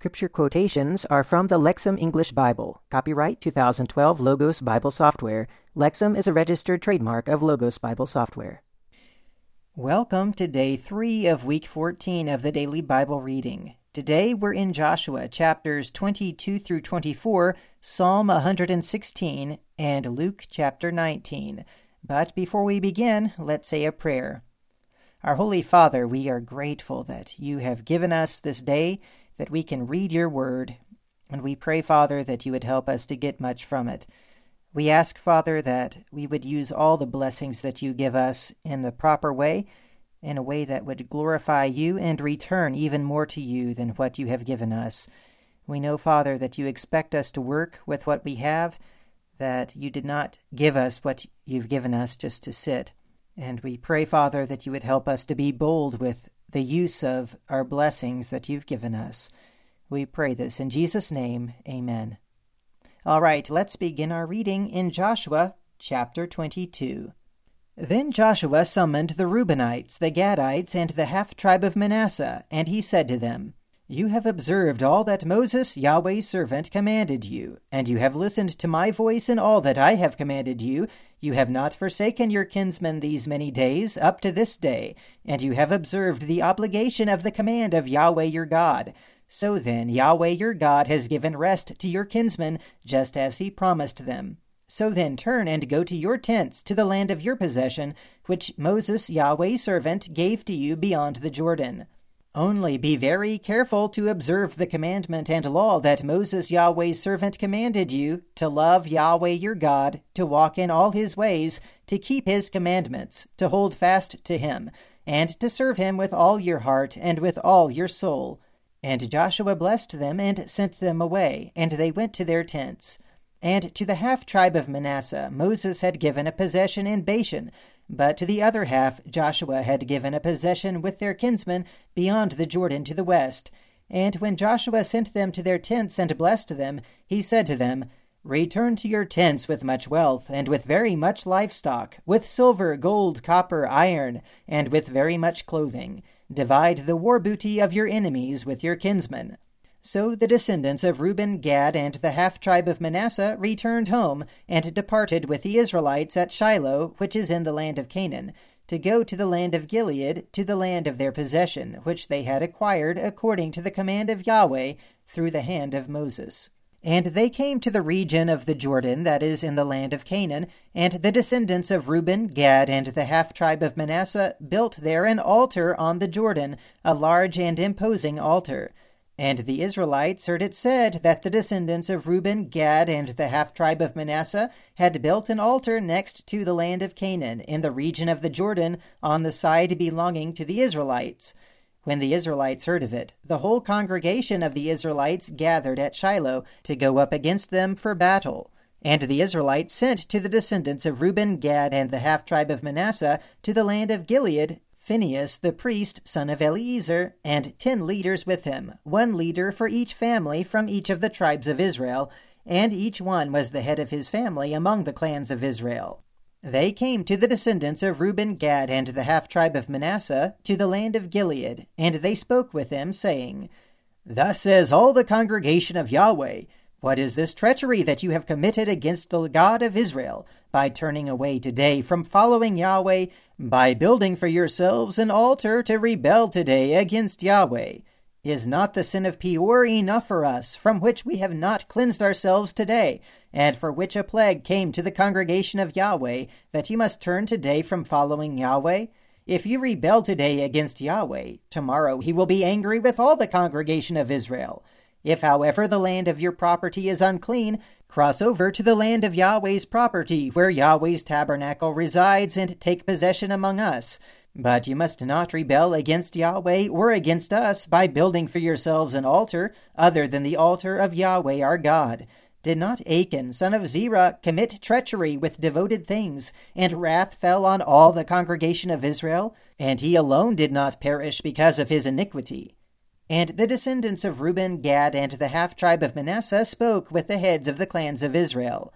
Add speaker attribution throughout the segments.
Speaker 1: Scripture quotations are from the Lexham English Bible. Copyright 2012 Logos Bible Software. Lexham is a registered trademark of Logos Bible Software. Welcome to day 3 of week 14 of the daily Bible reading. Today we're in Joshua chapters 22 through 24, Psalm 116, and Luke chapter 19. But before we begin, let's say a prayer. Our Holy Father, we are grateful that you have given us this day that we can read your word, and we pray, Father, that you would help us to get much from it. We ask, Father, that we would use all the blessings that you give us in the proper way, in a way that would glorify you and return even more to you than what you have given us. We know, Father, that you expect us to work with what we have, that you did not give us what you've given us just to sit. And we pray, Father, that you would help us to be bold with the use of our blessings that you've given us. We pray this in Jesus' name. Amen. All right, let's begin our reading in Joshua chapter 22. Then Joshua summoned the Reubenites, the Gadites, and the half tribe of Manasseh, and he said to them, you have observed all that Moses, Yahweh's servant, commanded you, and you have listened to my voice in all that I have commanded you. You have not forsaken your kinsmen these many days, up to this day, and you have observed the obligation of the command of Yahweh your God. So then, Yahweh your God has given rest to your kinsmen, just as he promised them. So then, turn and go to your tents, to the land of your possession, which Moses, Yahweh's servant, gave to you beyond the Jordan. Only be very careful to observe the commandment and law that Moses, Yahweh's servant, commanded you to love Yahweh your God, to walk in all his ways, to keep his commandments, to hold fast to him, and to serve him with all your heart and with all your soul. And Joshua blessed them and sent them away, and they went to their tents. And to the half tribe of Manasseh Moses had given a possession in Bashan, but to the other half Joshua had given a possession with their kinsmen beyond the Jordan to the west. And when Joshua sent them to their tents and blessed them, he said to them, Return to your tents with much wealth, and with very much livestock, with silver, gold, copper, iron, and with very much clothing. Divide the war booty of your enemies with your kinsmen. So the descendants of Reuben, Gad, and the half tribe of Manasseh returned home, and departed with the Israelites at Shiloh, which is in the land of Canaan, to go to the land of Gilead, to the land of their possession, which they had acquired according to the command of Yahweh through the hand of Moses. And they came to the region of the Jordan that is in the land of Canaan, and the descendants of Reuben, Gad, and the half tribe of Manasseh built there an altar on the Jordan, a large and imposing altar. And the Israelites heard it said that the descendants of Reuben, Gad, and the half tribe of Manasseh had built an altar next to the land of Canaan, in the region of the Jordan, on the side belonging to the Israelites. When the Israelites heard of it, the whole congregation of the Israelites gathered at Shiloh to go up against them for battle. And the Israelites sent to the descendants of Reuben, Gad, and the half tribe of Manasseh to the land of Gilead Phinehas the priest, son of Eleazar, and ten leaders with him, one leader for each family from each of the tribes of Israel, and each one was the head of his family among the clans of Israel. They came to the descendants of Reuben, Gad, and the half tribe of Manasseh to the land of Gilead, and they spoke with them, saying, Thus says all the congregation of Yahweh, what is this treachery that you have committed against the God of Israel, by turning away today from following Yahweh, by building for yourselves an altar to rebel today against Yahweh? Is not the sin of Peor enough for us, from which we have not cleansed ourselves today, and for which a plague came to the congregation of Yahweh, that you must turn today from following Yahweh? If you rebel today against Yahweh, tomorrow he will be angry with all the congregation of Israel. If, however, the land of your property is unclean, cross over to the land of Yahweh's property, where Yahweh's tabernacle resides, and take possession among us. But you must not rebel against Yahweh or against us by building for yourselves an altar other than the altar of Yahweh our God. Did not Achan, son of Zerah, commit treachery with devoted things, and wrath fell on all the congregation of Israel? And he alone did not perish because of his iniquity. And the descendants of Reuben, Gad, and the half tribe of Manasseh spoke with the heads of the clans of Israel.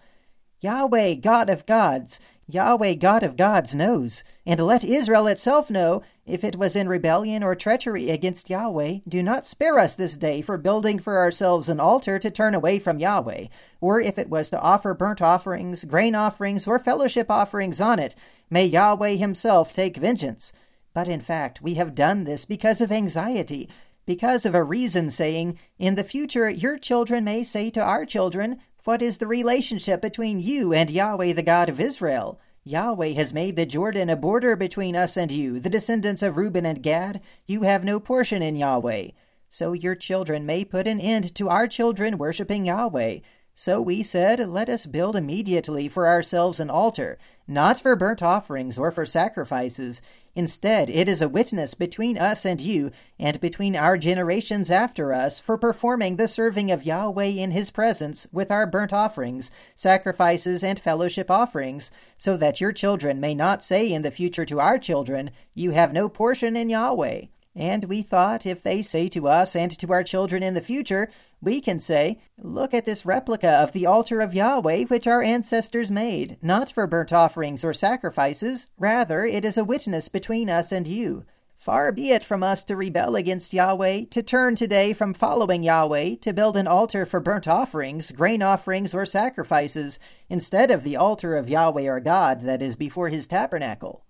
Speaker 1: Yahweh, God of gods, Yahweh God of gods knows, and let Israel itself know, if it was in rebellion or treachery against Yahweh, do not spare us this day for building for ourselves an altar to turn away from Yahweh, or if it was to offer burnt offerings, grain offerings, or fellowship offerings on it, may Yahweh himself take vengeance. But in fact, we have done this because of anxiety, because of a reason saying, In the future your children may say to our children, what is the relationship between you and Yahweh the God of Israel? Yahweh has made the Jordan a border between us and you, the descendants of Reuben and Gad. You have no portion in Yahweh. So your children may put an end to our children worshipping Yahweh. So we said, Let us build immediately for ourselves an altar, not for burnt offerings or for sacrifices. Instead, it is a witness between us and you, and between our generations after us, for performing the serving of Yahweh in his presence with our burnt offerings, sacrifices, and fellowship offerings, so that your children may not say in the future to our children, You have no portion in Yahweh. And we thought if they say to us and to our children in the future, we can say, Look at this replica of the altar of Yahweh which our ancestors made, not for burnt offerings or sacrifices, rather it is a witness between us and you. Far be it from us to rebel against Yahweh, to turn today from following Yahweh, to build an altar for burnt offerings, grain offerings, or sacrifices, instead of the altar of Yahweh our God that is before his tabernacle.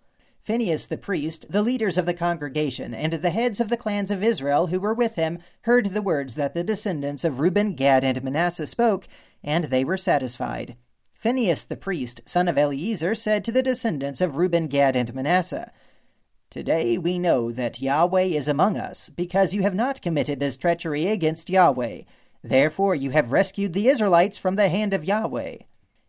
Speaker 1: Phinehas the priest, the leaders of the congregation, and the heads of the clans of Israel who were with him heard the words that the descendants of Reuben, Gad, and Manasseh spoke, and they were satisfied. Phinehas the priest, son of Eleazar, said to the descendants of Reuben, Gad, and Manasseh, Today we know that Yahweh is among us, because you have not committed this treachery against Yahweh. Therefore you have rescued the Israelites from the hand of Yahweh.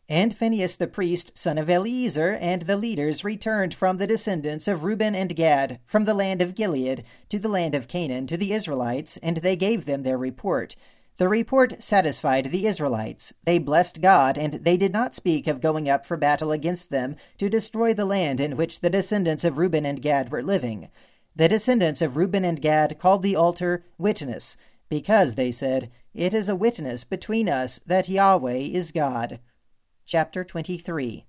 Speaker 1: And Phinehas the priest, son of Eleazar, and the leaders returned from the descendants of Reuben and Gad, from the land of Gilead, to the land of Canaan, to the Israelites, and they gave them their report. The report satisfied the Israelites. They blessed God, and they did not speak of going up for battle against them to destroy the land in which the descendants of Reuben and Gad were living. The descendants of Reuben and Gad called the altar Witness, because, they said, it is a witness between us that Yahweh is God. Chapter 23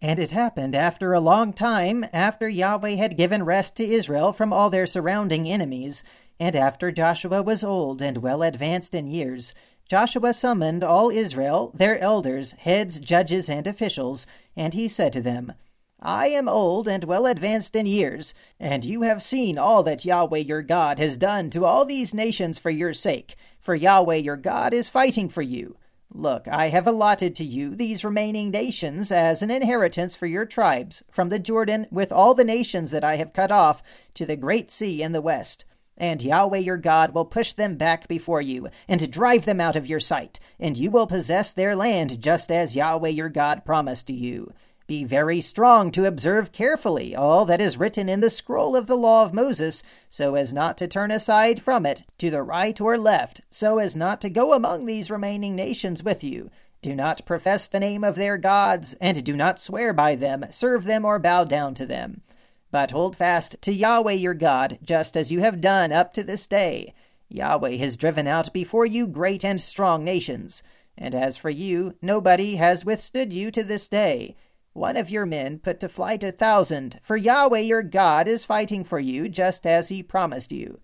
Speaker 1: And it happened after a long time, after Yahweh had given rest to Israel from all their surrounding enemies, and after Joshua was old and well advanced in years, Joshua summoned all Israel, their elders, heads, judges, and officials, and he said to them, I am old and well advanced in years, and you have seen all that Yahweh your God has done to all these nations for your sake, for Yahweh your God is fighting for you. Look, I have allotted to you these remaining nations as an inheritance for your tribes, from the Jordan with all the nations that I have cut off to the great sea in the west. And Yahweh your God will push them back before you, and drive them out of your sight, and you will possess their land just as Yahweh your God promised to you. Be very strong to observe carefully all that is written in the scroll of the law of Moses, so as not to turn aside from it to the right or left, so as not to go among these remaining nations with you. Do not profess the name of their gods, and do not swear by them, serve them, or bow down to them. But hold fast to Yahweh your God, just as you have done up to this day. Yahweh has driven out before you great and strong nations. And as for you, nobody has withstood you to this day. One of your men put to flight a thousand, for Yahweh your God is fighting for you, just as he promised you.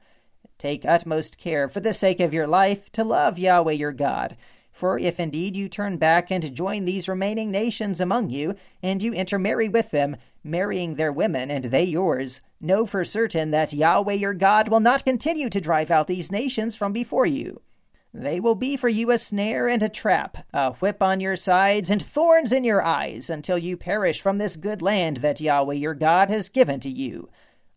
Speaker 1: Take utmost care, for the sake of your life, to love Yahweh your God. For if indeed you turn back and join these remaining nations among you, and you intermarry with them, marrying their women and they yours, know for certain that Yahweh your God will not continue to drive out these nations from before you. They will be for you a snare and a trap, a whip on your sides, and thorns in your eyes, until you perish from this good land that Yahweh your God has given to you.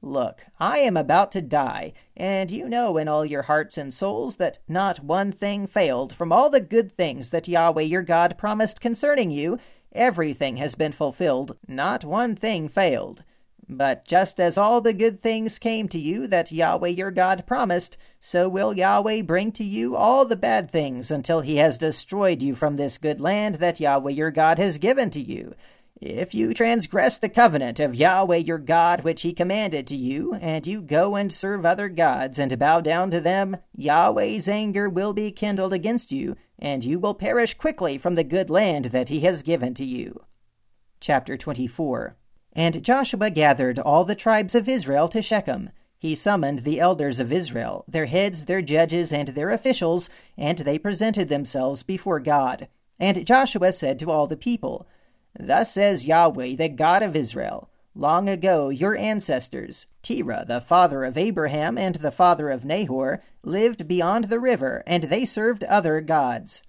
Speaker 1: Look, I am about to die, and you know in all your hearts and souls that not one thing failed from all the good things that Yahweh your God promised concerning you. Everything has been fulfilled, not one thing failed. But just as all the good things came to you that Yahweh your God promised, so will Yahweh bring to you all the bad things until he has destroyed you from this good land that Yahweh your God has given to you. If you transgress the covenant of Yahweh your God which he commanded to you, and you go and serve other gods and bow down to them, Yahweh's anger will be kindled against you, and you will perish quickly from the good land that he has given to you. Chapter 24. And Joshua gathered all the tribes of Israel to Shechem. He summoned the elders of Israel, their heads, their judges, and their officials, and they presented themselves before God. And Joshua said to all the people, Thus says Yahweh, the God of Israel Long ago, your ancestors, Terah, the father of Abraham and the father of Nahor, lived beyond the river, and they served other gods.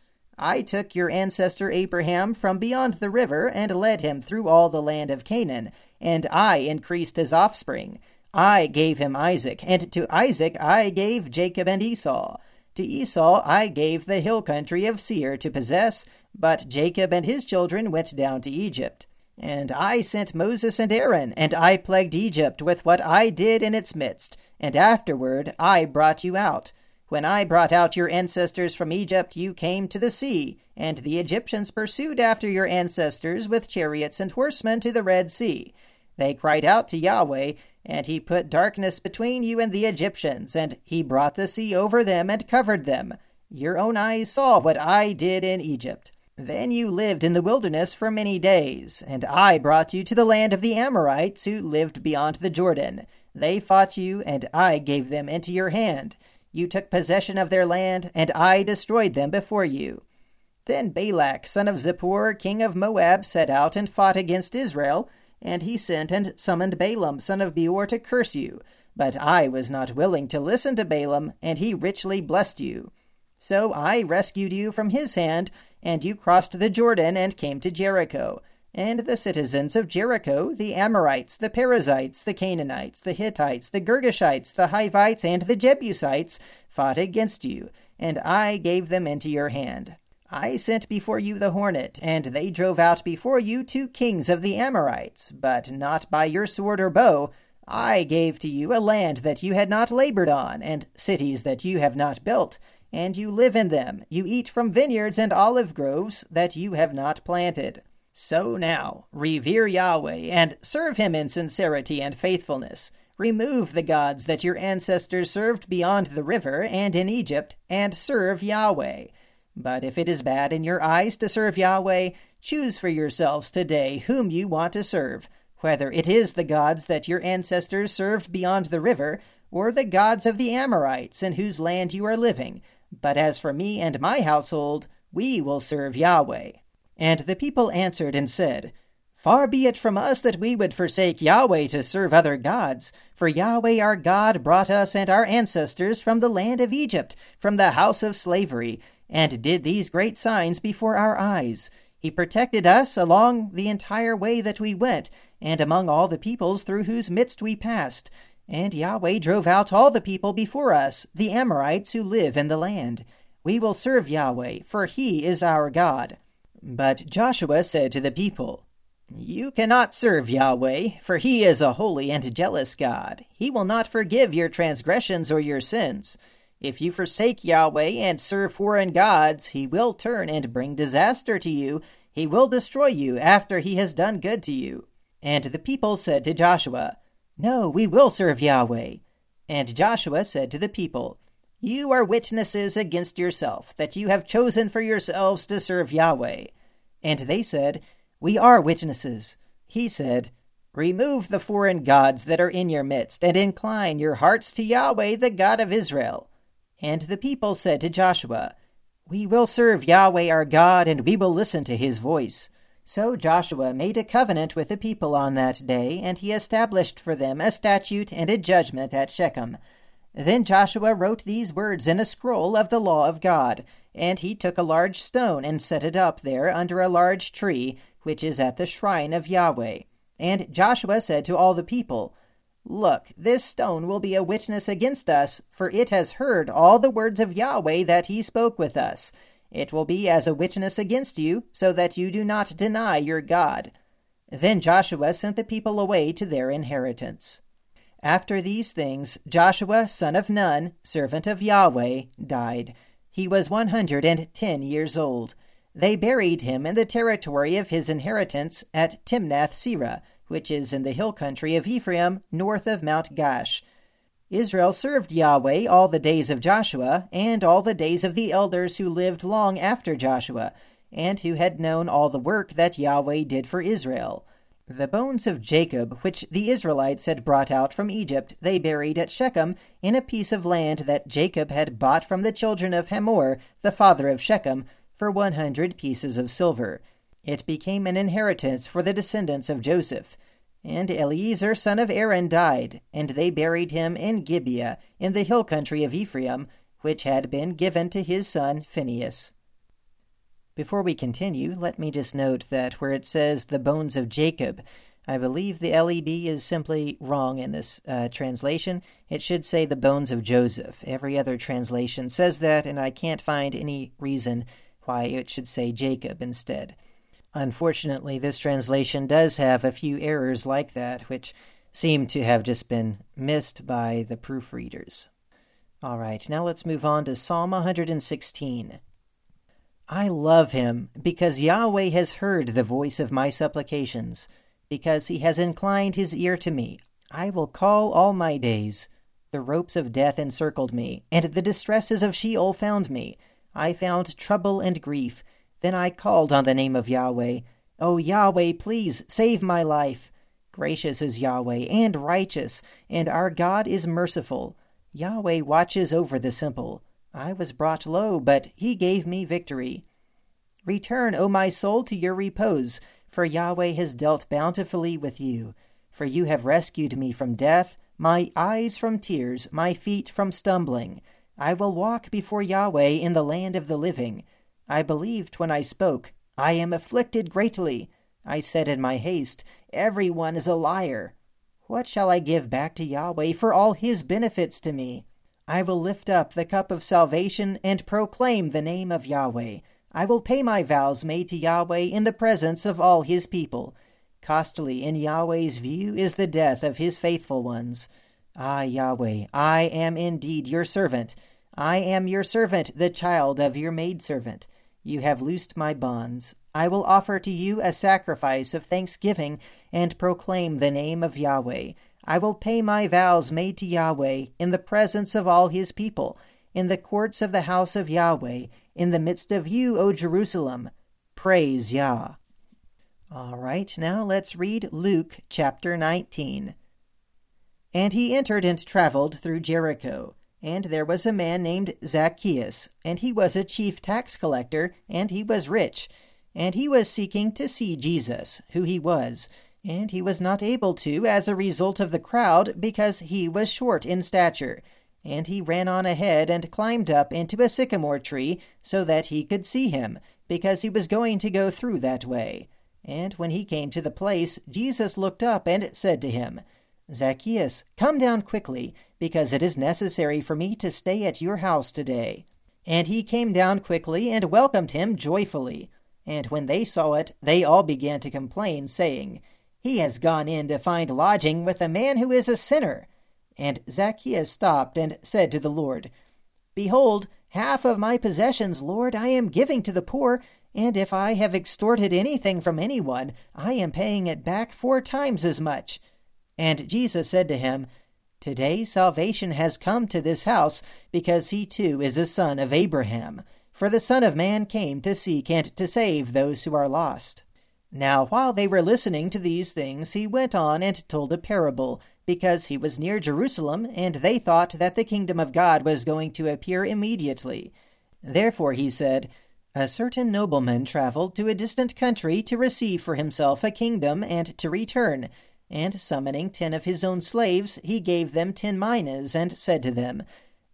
Speaker 1: I took your ancestor Abraham from beyond the river and led him through all the land of Canaan, and I increased his offspring. I gave him Isaac, and to Isaac I gave Jacob and Esau. To Esau I gave the hill country of Seir to possess, but Jacob and his children went down to Egypt. And I sent Moses and Aaron, and I plagued Egypt with what I did in its midst, and afterward I brought you out. When I brought out your ancestors from Egypt, you came to the sea, and the Egyptians pursued after your ancestors with chariots and horsemen to the Red Sea. They cried out to Yahweh, and he put darkness between you and the Egyptians, and he brought the sea over them and covered them. Your own eyes saw what I did in Egypt. Then you lived in the wilderness for many days, and I brought you to the land of the Amorites who lived beyond the Jordan. They fought you, and I gave them into your hand. You took possession of their land, and I destroyed them before you. Then Balak, son of Zippor, king of Moab, set out and fought against Israel, and he sent and summoned Balaam, son of Beor, to curse you. But I was not willing to listen to Balaam, and he richly blessed you. So I rescued you from his hand, and you crossed the Jordan and came to Jericho. And the citizens of Jericho, the Amorites, the Perizzites, the Canaanites, the Hittites, the Girgashites, the Hivites, and the Jebusites, fought against you, and I gave them into your hand. I sent before you the hornet, and they drove out before you two kings of the Amorites, but not by your sword or bow. I gave to you a land that you had not labored on, and cities that you have not built and you live in them. You eat from vineyards and olive groves that you have not planted. So now, revere Yahweh and serve him in sincerity and faithfulness. Remove the gods that your ancestors served beyond the river and in Egypt, and serve Yahweh. But if it is bad in your eyes to serve Yahweh, choose for yourselves today whom you want to serve, whether it is the gods that your ancestors served beyond the river, or the gods of the Amorites in whose land you are living, but as for me and my household, we will serve Yahweh. And the people answered and said, Far be it from us that we would forsake Yahweh to serve other gods, for Yahweh our God brought us and our ancestors from the land of Egypt, from the house of slavery, and did these great signs before our eyes. He protected us along the entire way that we went, and among all the peoples through whose midst we passed. And Yahweh drove out all the people before us, the Amorites who live in the land. We will serve Yahweh, for he is our God. But Joshua said to the people, You cannot serve Yahweh, for he is a holy and jealous God. He will not forgive your transgressions or your sins. If you forsake Yahweh and serve foreign gods, he will turn and bring disaster to you. He will destroy you after he has done good to you. And the people said to Joshua, no, we will serve Yahweh. And Joshua said to the people, You are witnesses against yourself, that you have chosen for yourselves to serve Yahweh. And they said, We are witnesses. He said, Remove the foreign gods that are in your midst, and incline your hearts to Yahweh, the God of Israel. And the people said to Joshua, We will serve Yahweh our God, and we will listen to his voice. So Joshua made a covenant with the people on that day, and he established for them a statute and a judgment at Shechem. Then Joshua wrote these words in a scroll of the law of God, and he took a large stone and set it up there under a large tree, which is at the shrine of Yahweh. And Joshua said to all the people, Look, this stone will be a witness against us, for it has heard all the words of Yahweh that he spoke with us. It will be as a witness against you, so that you do not deny your God. Then Joshua sent the people away to their inheritance. After these things, Joshua, son of Nun, servant of Yahweh, died. He was one hundred and ten years old. They buried him in the territory of his inheritance at Timnath Serah, which is in the hill country of Ephraim, north of Mount Gaash. Israel served Yahweh all the days of Joshua, and all the days of the elders who lived long after Joshua, and who had known all the work that Yahweh did for Israel. The bones of Jacob, which the Israelites had brought out from Egypt, they buried at Shechem in a piece of land that Jacob had bought from the children of Hamor, the father of Shechem, for one hundred pieces of silver. It became an inheritance for the descendants of Joseph. And Eleazar son of Aaron died, and they buried him in Gibeah, in the hill country of Ephraim, which had been given to his son Phinehas. Before we continue, let me just note that where it says the bones of Jacob, I believe the LEB is simply wrong in this uh, translation. It should say the bones of Joseph. Every other translation says that, and I can't find any reason why it should say Jacob instead. Unfortunately, this translation does have a few errors like that, which seem to have just been missed by the proofreaders. All right, now let's move on to Psalm 116. I love him because Yahweh has heard the voice of my supplications, because he has inclined his ear to me. I will call all my days. The ropes of death encircled me, and the distresses of Sheol found me. I found trouble and grief. Then I called on the name of Yahweh. O Yahweh, please save my life. Gracious is Yahweh, and righteous, and our God is merciful. Yahweh watches over the simple. I was brought low, but he gave me victory. Return, O my soul, to your repose, for Yahweh has dealt bountifully with you. For you have rescued me from death, my eyes from tears, my feet from stumbling. I will walk before Yahweh in the land of the living. I believed when I spoke, I am afflicted greatly. I said in my haste, Every one is a liar. What shall I give back to Yahweh for all his benefits to me? I will lift up the cup of salvation and proclaim the name of Yahweh. I will pay my vows made to Yahweh in the presence of all his people. Costly in Yahweh's view is the death of his faithful ones. Ah, Yahweh, I am indeed your servant. I am your servant, the child of your maidservant. You have loosed my bonds. I will offer to you a sacrifice of thanksgiving and proclaim the name of Yahweh. I will pay my vows made to Yahweh in the presence of all his people, in the courts of the house of Yahweh, in the midst of you, O Jerusalem. Praise Yah. All right, now let's read Luke chapter 19. And he entered and traveled through Jericho. And there was a man named Zacchaeus, and he was a chief tax collector, and he was rich. And he was seeking to see Jesus, who he was and he was not able to as a result of the crowd because he was short in stature. And he ran on ahead and climbed up into a sycamore tree so that he could see him, because he was going to go through that way. And when he came to the place, Jesus looked up and said to him, Zacchaeus, come down quickly, because it is necessary for me to stay at your house today. And he came down quickly and welcomed him joyfully. And when they saw it, they all began to complain, saying, he has gone in to find lodging with a man who is a sinner. And Zacchaeus stopped and said to the Lord, Behold, half of my possessions, Lord, I am giving to the poor, and if I have extorted anything from anyone, I am paying it back four times as much. And Jesus said to him, Today salvation has come to this house, because he too is a son of Abraham. For the Son of Man came to seek and to save those who are lost. Now, while they were listening to these things, he went on and told a parable, because he was near Jerusalem, and they thought that the kingdom of God was going to appear immediately. Therefore he said, A certain nobleman traveled to a distant country to receive for himself a kingdom and to return. And summoning ten of his own slaves, he gave them ten minas, and said to them,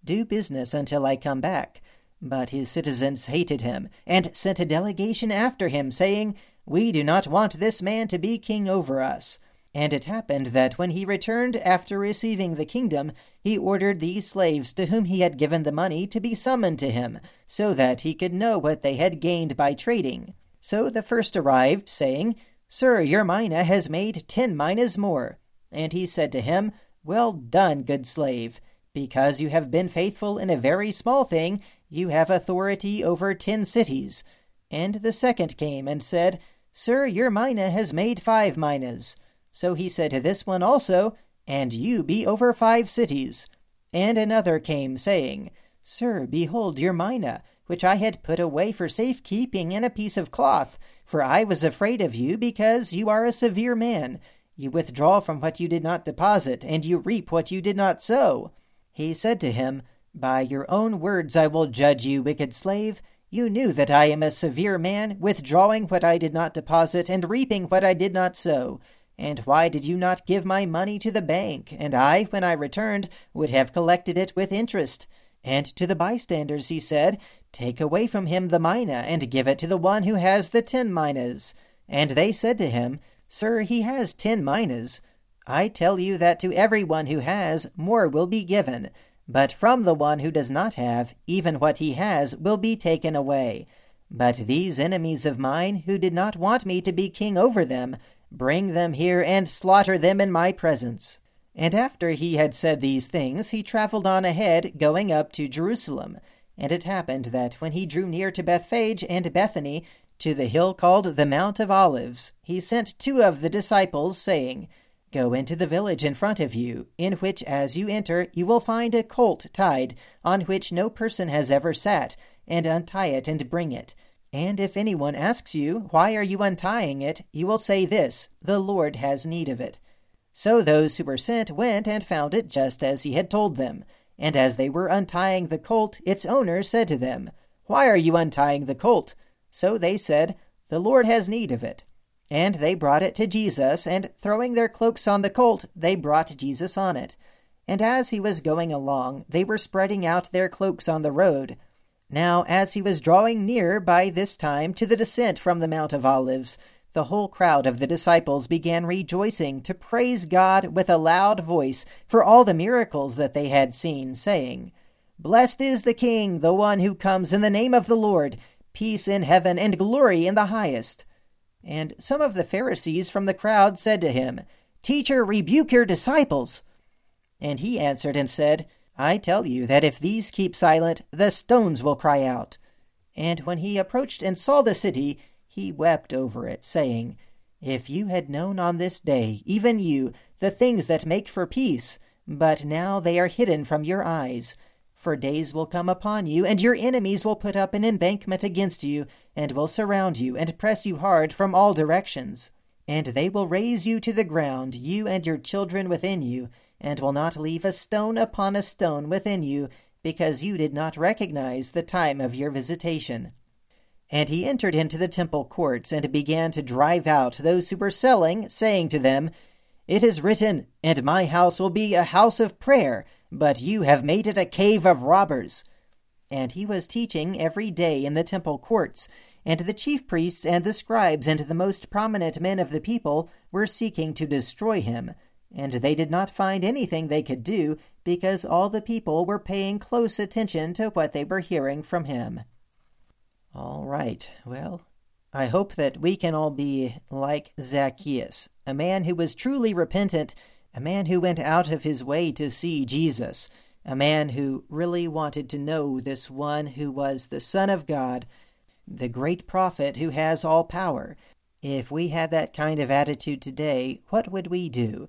Speaker 1: Do business until I come back. But his citizens hated him, and sent a delegation after him, saying, we do not want this man to be king over us. And it happened that when he returned after receiving the kingdom, he ordered these slaves to whom he had given the money to be summoned to him, so that he could know what they had gained by trading. So the first arrived, saying, Sir, your mina has made ten minas more. And he said to him, Well done, good slave. Because you have been faithful in a very small thing, you have authority over ten cities. And the second came and said, Sir, your mina has made five minas. So he said to this one also, And you be over five cities. And another came, saying, Sir, behold your mina, which I had put away for safe keeping in a piece of cloth. For I was afraid of you, because you are a severe man. You withdraw from what you did not deposit, and you reap what you did not sow. He said to him, By your own words I will judge you, wicked slave. You knew that I am a severe man, withdrawing what I did not deposit, and reaping what I did not sow. And why did you not give my money to the bank? And I, when I returned, would have collected it with interest. And to the bystanders he said, Take away from him the mina, and give it to the one who has the ten minas. And they said to him, Sir, he has ten minas. I tell you that to every one who has, more will be given but from the one who does not have, even what he has will be taken away. But these enemies of mine, who did not want me to be king over them, bring them here and slaughter them in my presence. And after he had said these things, he travelled on ahead, going up to Jerusalem. And it happened that when he drew near to Bethphage and Bethany, to the hill called the Mount of Olives, he sent two of the disciples, saying, Go into the village in front of you, in which as you enter you will find a colt tied, on which no person has ever sat, and untie it and bring it. And if anyone asks you, Why are you untying it? you will say this, The Lord has need of it. So those who were sent went and found it just as he had told them. And as they were untying the colt, its owner said to them, Why are you untying the colt? So they said, The Lord has need of it. And they brought it to Jesus, and throwing their cloaks on the colt, they brought Jesus on it. And as he was going along, they were spreading out their cloaks on the road. Now, as he was drawing near by this time to the descent from the Mount of Olives, the whole crowd of the disciples began rejoicing to praise God with a loud voice for all the miracles that they had seen, saying, Blessed is the King, the one who comes in the name of the Lord, peace in heaven and glory in the highest. And some of the Pharisees from the crowd said to him, Teacher, rebuke your disciples. And he answered and said, I tell you that if these keep silent, the stones will cry out. And when he approached and saw the city, he wept over it, saying, If you had known on this day, even you, the things that make for peace, but now they are hidden from your eyes. For days will come upon you, and your enemies will put up an embankment against you, and will surround you, and press you hard from all directions. And they will raze you to the ground, you and your children within you, and will not leave a stone upon a stone within you, because you did not recognize the time of your visitation. And he entered into the temple courts, and began to drive out those who were selling, saying to them, It is written, And my house will be a house of prayer but you have made it a cave of robbers. And he was teaching every day in the temple courts, and the chief priests and the scribes and the most prominent men of the people were seeking to destroy him. And they did not find anything they could do, because all the people were paying close attention to what they were hearing from him. All right, well, I hope that we can all be like Zacchaeus, a man who was truly repentant a man who went out of his way to see Jesus, a man who really wanted to know this one who was the Son of God, the great prophet who has all power. If we had that kind of attitude today, what would we do?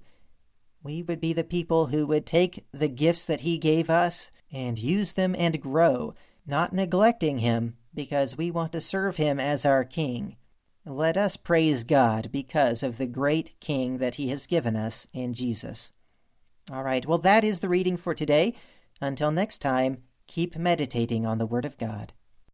Speaker 1: We would be the people who would take the gifts that he gave us and use them and grow, not neglecting him because we want to serve him as our king. Let us praise God because of the great King that He has given us in Jesus. All right, well, that is the reading for today. Until next time, keep meditating on the Word of God.